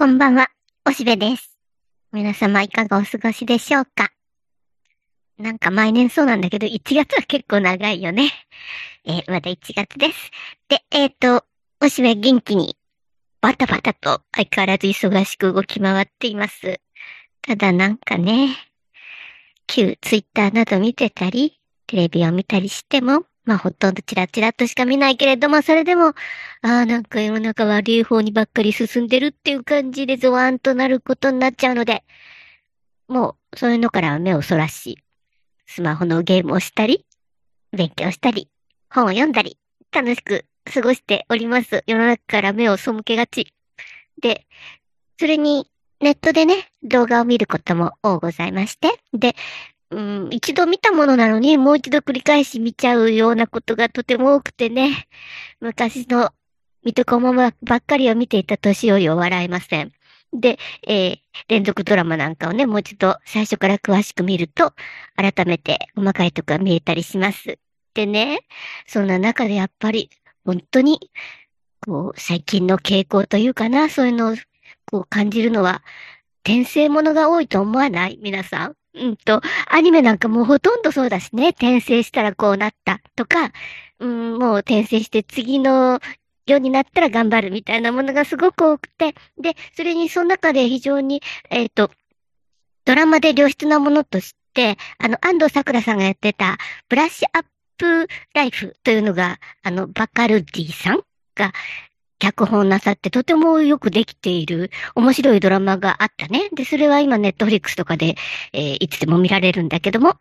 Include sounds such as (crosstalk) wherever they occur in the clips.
こんばんは、おしべです。皆様いかがお過ごしでしょうか？なんか毎年そうなんだけど、1月は結構長いよね。えーまだ1月です。で、えっ、と、おしべ元気に、バタバタと相変わらず忙しく動き回っています。ただなんかね、旧ツイッターなど見てたり、テレビを見たりしても、まあほとんどチラチラとしか見ないけれども、それでも、ああ、なんか世の中悪い方にばっかり進んでるっていう感じでゾワンとなることになっちゃうので、もうそういうのから目をそらし、スマホのゲームをしたり、勉強したり、本を読んだり、楽しく過ごしております。世の中から目を背けがち。で、それにネットでね、動画を見ることも多ございまして、で、うん、一度見たものなのにもう一度繰り返し見ちゃうようなことがとても多くてね、昔の水戸黄門ばっかりを見ていた年寄りを笑えません。で、えー連続ドラマなんかをね、もう一度最初から詳しく見ると、改めて細かいとこが見えたりします。でね、そんな中でやっぱり、本当に、こう、最近の傾向というかな、そういうのを、こう感じるのは、転生ものが多いと思わない？皆さん？うんと、アニメなんかもうほとんどそうだしね、転生したらこうなったとか、うん、もう転生して次のようになったら頑張るみたいなものがすごく多くて、で、それにその中で非常に、えっ、と、ドラマで良質なものとして、あの、安藤桜さんがやってた、ブラッシュアップライフというのが、あの、バカルディさんが脚本なさってとてもよくできている面白いドラマがあったね。で、それは今ネットフリックスとかで、えーいつでも見られるんだけども、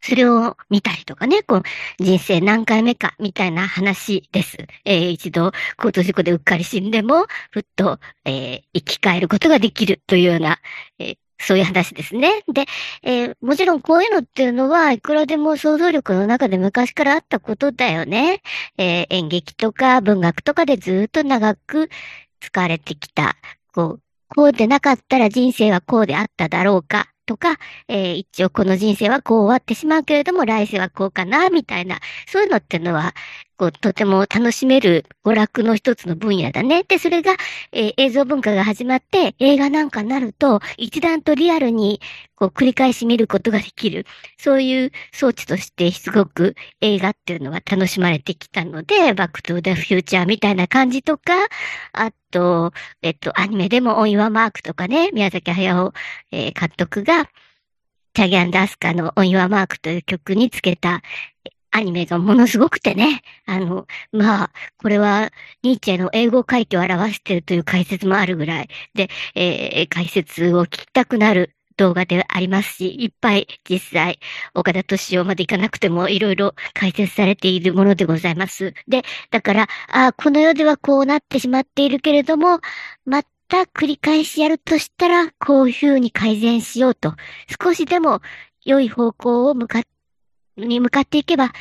それを見たりとかね、こう、人生何回目か、みたいな話です。えー一度、交通事故でうっかり死んでも、ふっと、えー生き返ることができるというような、えーそういう話ですね。で、えーもちろんこういうのっていうのは、いくらでも想像力の中で昔からあったことだよね。えー演劇とか文学とかでずっと長く使われてきた、こう、こうでなかったら人生はこうであっただろうか、とか、えー一応この人生はこう終わってしまうけれども、来世はこうかな、みたいな、そういうのっていうのは、こう、とても楽しめる娯楽の一つの分野だね。で、それが、えー映像文化が始まって、映画なんかになると、一段とリアルに、こう、繰り返し見ることができる。そういう装置として、すごく映画っていうのは楽しまれてきたので、バックトゥーザフューチャーみたいな感じとか、あと、えっと、アニメでもオン・ユア・マークとかね、宮崎駿、えー監督が、チャギアン・ダスカのオン・ユア・マークという曲につけたアニメがものすごくてね、あの、まあ、これはニーチェの英語回帰を表しているという解説もあるぐらい。で、えー解説を聞きたくなる動画でありますし、いっぱい実際、岡田敏夫まで行かなくてもいろいろ解説されているものでございます。で、だから、ああ、この世ではこうなってしまっているけれども、また繰り返しやるとしたら、こういうふうに改善しようと、少しでも良い方向を向かっ、に向かっていけば、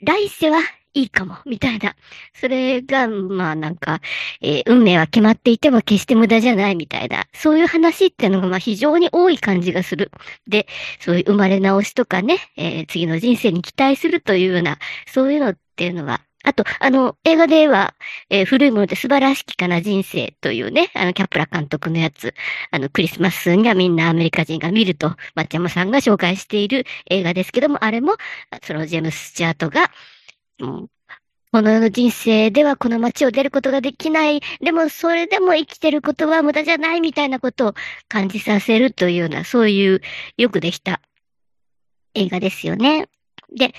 来世はいいかも、みたいな。それが、まあなんか、えー運命は決まっていても決して無駄じゃないみたいな、そういう話っていうのがまあ非常に多い感じがする。で、そういう生まれ直しとかね、えー次の人生に期待するというような、そういうのっていうのは、あと、あの、映画では、えー古いもので素晴らしきかな人生というね、あの、キャプラ監督のやつ、あの、クリスマスにはみんなアメリカ人が見ると、松山さんが紹介している映画ですけども、あれも、そのジェームス・スチュアートが、うんこの世の人生ではこの街を出ることができない。でもそれでも生きてることは無駄じゃないみたいなことを感じさせるというような、そういうよくできた映画ですよね。で、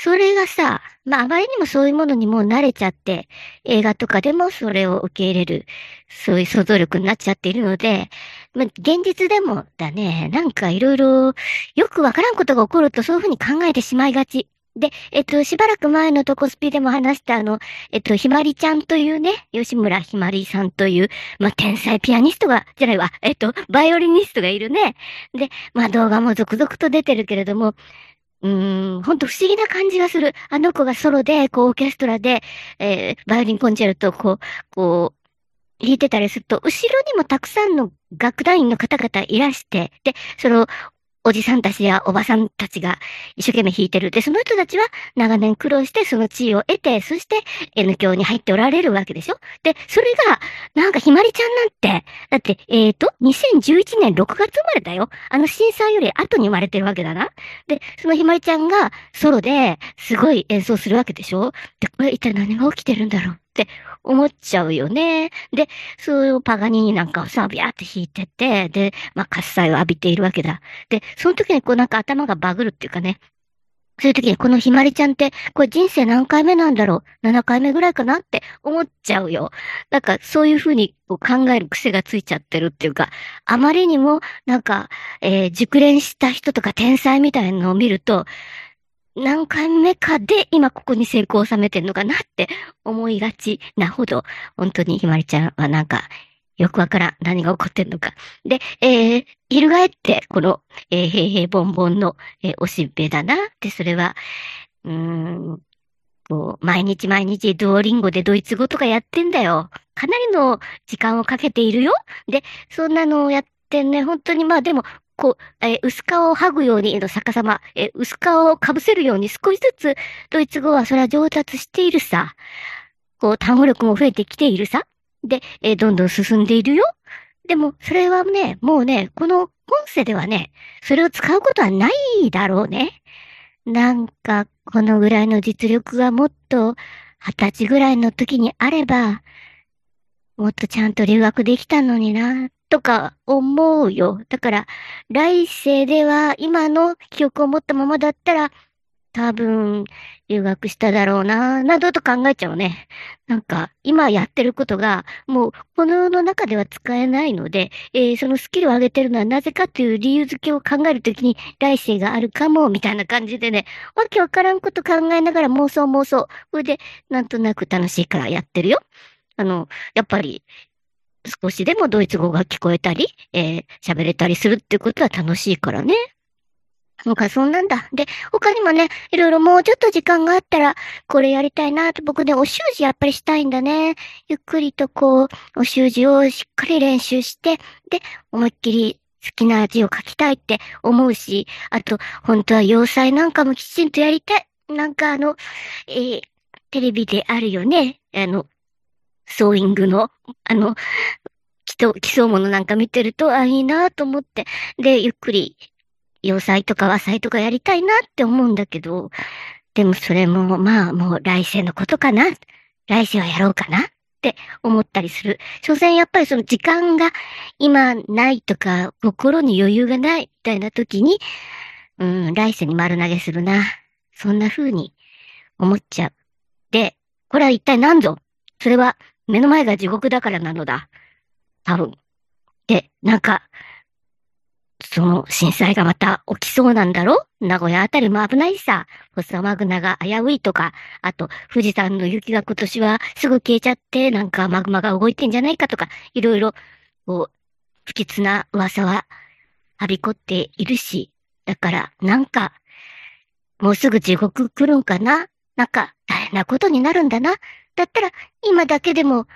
それがさ、まああまりにもそういうものにもう慣れちゃって、映画とかでもそれを受け入れる、そういう想像力になっちゃっているので、まあ現実でもだね、なんかいろいろよくわからんことが起こるとそういうふうに考えてしまいがち。で、えっと、しばらく前のトコスピでも話したあの、えっと、ひまりちゃんというね、吉村ひまりさんという、まあ、天才ピアニストが、じゃないわ、えっと、バイオリニストがいるね。で、まあ、動画も続々と出てるけれども、うーん、ほんと不思議な感じがする。あの子がソロで、こう、オーケストラで、えーバイオリンコンチェルトをこう、こう、弾いてたりすると、後ろにもたくさんの楽団員の方々いらして、で、その、おじさんたちやおばさんたちが一生懸命弾いてる。で、その人たちは長年苦労してその地位を得て、そして N 教に入っておられるわけでしょ？で、それが、なんかひまりちゃんなんて、だって、えっ、ー、と、2011年6月生まれだよ。あの震災より後に生まれてるわけだな。で、そのひまりちゃんがソロですごい演奏するわけでしょ？で、これ一体何が起きてるんだろう？って思っちゃうよね。で、そういうパガニーなんかをさ、ビャーって弾いてて、で、まあ、喝采を浴びているわけだ。で、その時にこうなんか頭がバグるっていうかね、そういう時にこのひまりちゃんって、これ人生何回目なんだろう ?7 回目ぐらいかなって思っちゃうよ。なんかそういうふうに考える癖がついちゃってるっていうか、あまりにもなんか、えー、熟練した人とか天才みたいなのを見ると、何回目かで今ここに成功を収めてんのかなって思いがちなほど、本当にひまりちゃんはなんか、よくわからん。何が起こってんのか。で、えー、翻って、この、えー、平平ボンボンの、えー、おしべだな。で、それは、うーん、こう、毎日毎日ドーリンゴでドイツ語とかやってんだよ。かなりの時間をかけているよ。で、そんなのをやってね、本当にまあでも、こう、えー、薄皮を剥ぐようにの逆さま、えー、薄皮をかぶせるように少しずつドイツ語はそれは上達しているさ。こう、単語力も増えてきているさ。で、えー、どんどん進んでいるよ。でも、それはね、もうね、この本世ではね、それを使うことはないだろうね。なんか、このぐらいの実力がもっと、二十歳ぐらいの時にあれば、もっとちゃんと留学できたのにな、とか思うよ。だから、来世では今の記憶を持ったままだったら、多分、留学しただろうな、などと考えちゃうね。なんか、今やってることが、もう、この世の中では使えないので、えー、そのスキルを上げてるのはなぜかという理由付けを考えるときに、来世があるかも、みたいな感じでね、わけわからんこと考えながら妄想妄想。それで、なんとなく楽しいからやってるよ。あの、やっぱり、少しでもドイツ語が聞こえたり、えー、喋れたりするってことは楽しいからね。なんかそんなんだ。で、他にもね、いろいろもうちょっと時間があったら、これやりたいなと、僕ね、お習字やっぱりしたいんだね。ゆっくりとこう、お習字をしっかり練習して、で、思いっきり好きな字を書きたいって思うし、あと、本当は要塞なんかもきちんとやりたい。なんかあの、えー、テレビであるよね。あの、ソーイングの、あの、基礎、基礎ものなんか見てると、あ、いいなと思って。で、ゆっくり洋裁とか和裁とかやりたいなって思うんだけど、でもそれも、まあもう来世のことかな。来世はやろうかなって思ったりする。所詮やっぱりその時間が今ないとか、心に余裕がないみたいな時に、うん、来世に丸投げするな。そんな風に思っちゃう。で、これは一体何ぞそれは目の前が地獄だからなのだ。多分。で、なんか、その震災がまた起きそうなんだろ？名古屋あたりも危ないさ。フォッサマグナが危ういとか、あと富士山の雪が今年はすぐ消えちゃってなんかマグマが動いてんじゃないかとか、いろいろ、こう、不吉な噂ははびこっているし、だからなんか、もうすぐ地獄来るんかな？なんか大変なことになるんだな。だったら今だけでも、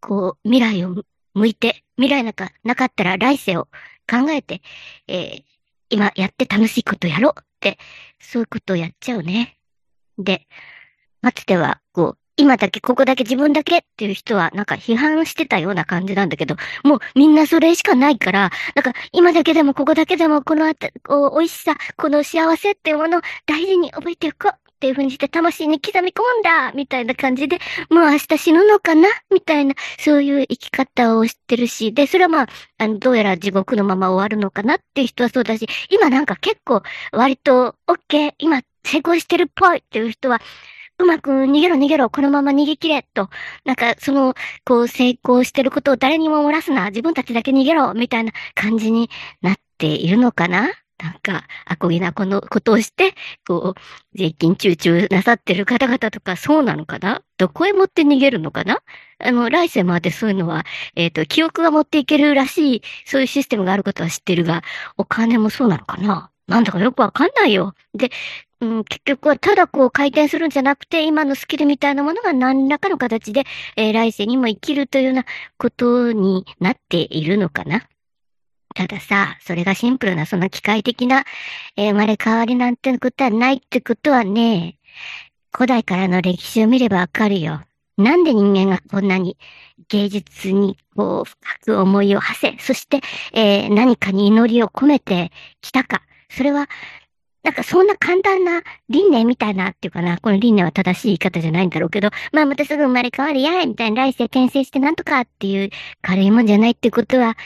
こう、未来を向いて、未来なんかなかったら来世を考えて、えー、今やって楽しいことやろうって、そういうことをやっちゃうね。で、松では、こう、今だけ、ここだけ自分だけっていう人は、なんか批判してたような感じなんだけど、もうみんなそれしかないから、なんか今だけでもここだけでもこのあた、こう、美味しさ、この幸せっていうものを大事に覚えておこうっていう風にして魂に刻み込んだみたいな感じで、もう明日死ぬのかな？みたいな、そういう生き方をしてるし、で、それはまあ、あの、どうやら地獄のまま終わるのかなっていう人はそうだし、今なんか結構割と、オッケー、今成功してるっぽいっていう人は、うまく逃げろ逃げろ、このまま逃げ切れ、と。なんか、その、こう、成功してることを誰にも漏らすな、自分たちだけ逃げろ、みたいな感じになっているのかな？なんか、アコギなこのことをして、こう、税金集中なさってる方々とかそうなのかな？どこへ持って逃げるのかな？あの、来世までそういうのは、えっ、ー、と、記憶が持っていけるらしい、そういうシステムがあることは知ってるが、お金もそうなのかな？なんだかよくわかんないよ。で、うん、結局はただこう回転するんじゃなくて、今のスキルみたいなものが何らかの形で、えー、来世にも生きるというようなことになっているのかな？たださ、それがシンプルなその機械的な、えー、生まれ変わりなんてことはないってことはね、古代からの歴史を見ればわかるよ。なんで人間がこんなに芸術にこう深く思いを馳せ、そして、えー、何かに祈りを込めてきたか。それはなんかそんな簡単な輪廻みたいなっていうかな、この輪廻は正しい言い方じゃないんだろうけど、まあまたすぐ生まれ変わりやいみたいな来世転生してなんとかっていう軽いもんじゃないってことは、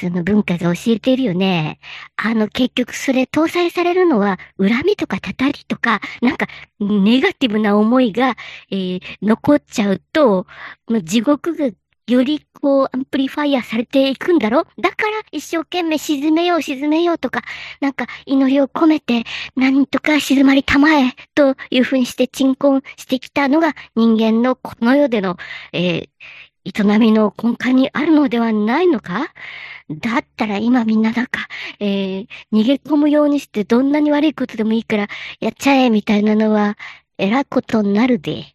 その文化が教えているよね。あの結局それ搭載されるのは恨みとかたたりとか、なんかネガティブな思いが、えー、残っちゃうと、もう地獄がよりこう、アンプリファイアされていくんだろ？だから一生懸命沈めよう沈めようとか、なんか祈りを込めて、何とか静まりたまえ、というふうにして鎮魂してきたのが人間のこの世での、えー、営みの根幹にあるのではないのか？だったら今みんななんか、えー、逃げ込むようにしてどんなに悪いことでもいいからやっちゃえみたいなのは、偉いことになるで。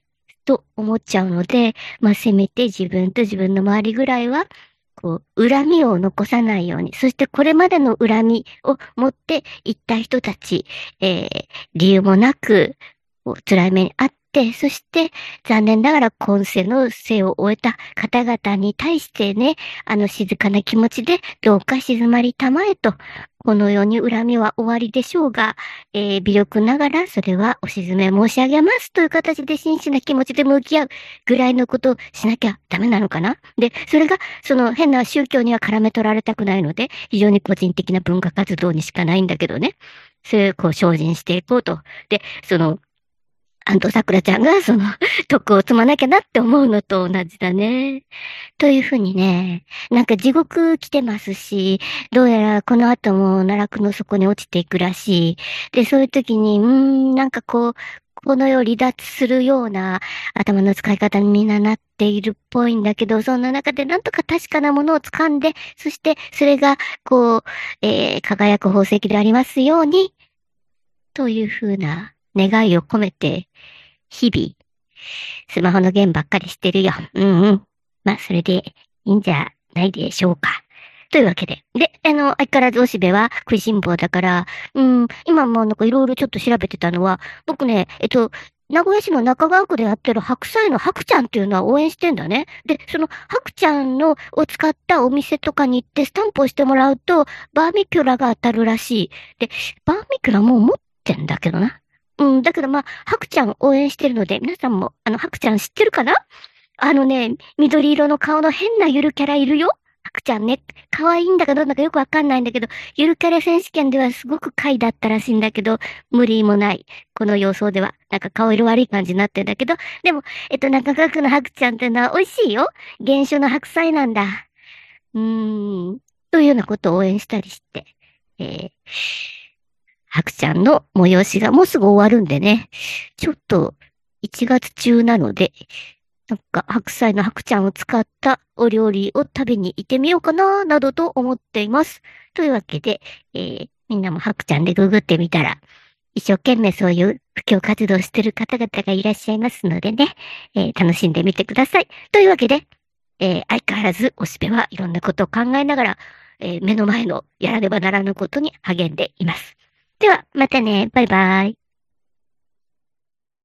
と思っちゃうので、まあ、せめて自分と自分の周りぐらいは、こう、恨みを残さないように、そしてこれまでの恨みを持っていった人たち、えー、理由もなく、辛い目にあって、そして残念ながら今世の生を終えた方々に対してね、あの静かな気持ちでどうか静まりたまえとこの世に恨みは終わりでしょうが、えー、微力ながらそれはお沈め申し上げますという形で真摯な気持ちで向き合うぐらいのことをしなきゃダメなのかなで、それがその変な宗教には絡め取られたくないので、非常に個人的な文化活動にしかないんだけどね。そういう、こう、精進していこうと。で、その、安藤桜ちゃんがその (laughs) 徳を積まなきゃなって思うのと同じだね。というふうにね、なんか地獄来てますし、どうやらこの後も奈落の底に落ちていくらしい。で、そういう時に、うーん、なんかこう、この世離脱するような頭の使い方にみんななっているっぽいんだけど、そんな中でなんとか確かなものを掴んで、そしてそれが、こう、えー、輝く宝石でありますように、というふうな願いを込めて、日々、スマホのゲームばっかりしてるよ。うんうん。まあ、それでいいんじゃないでしょうか。というわけで。で、あの、相変わらずおしべは食いしん坊だから、うん、今もなんかいろいろちょっと調べてたのは、僕ね、えっと、名古屋市の中川区でやってる白菜の白ちゃんっていうのは応援してんだね。で、その白ちゃんのを使ったお店とかに行ってスタンプをしてもらうと、バーミキュラが当たるらしい。で、バーミキュラもう持ってんだけどな。うん、だけどまあ、白ちゃん応援してるので、皆さんも、あの、白ちゃん知ってるかな？あのね、緑色の顔の変なゆるキャラいるよ？白ちゃんね、可愛いんだかどうだかよくわかんないんだけど、ゆるキャラ選手権ではすごく回だったらしいんだけど、無理もない。この様相では。なんか顔色悪い感じになってんだけど、でも、えっと、中川区の白ちゃんってのは美味しいよ。原種の白菜なんだ。うーん、というようなことを応援したりして、えー、白ちゃんの催しがもうすぐ終わるんでね、ちょっと1月中なので、なんか白菜の白ちゃんを使ったお料理を食べに行ってみようかな、などと思っています。というわけで、えー、みんなも白ちゃんでググってみたら、一生懸命そういう布教活動してる方々がいらっしゃいますのでね、えー、楽しんでみてください。というわけで、えー、相変わらずおしべはいろんなことを考えながら、えー、目の前のやらねばならぬことに励んでいます。では、またね。バイバイ。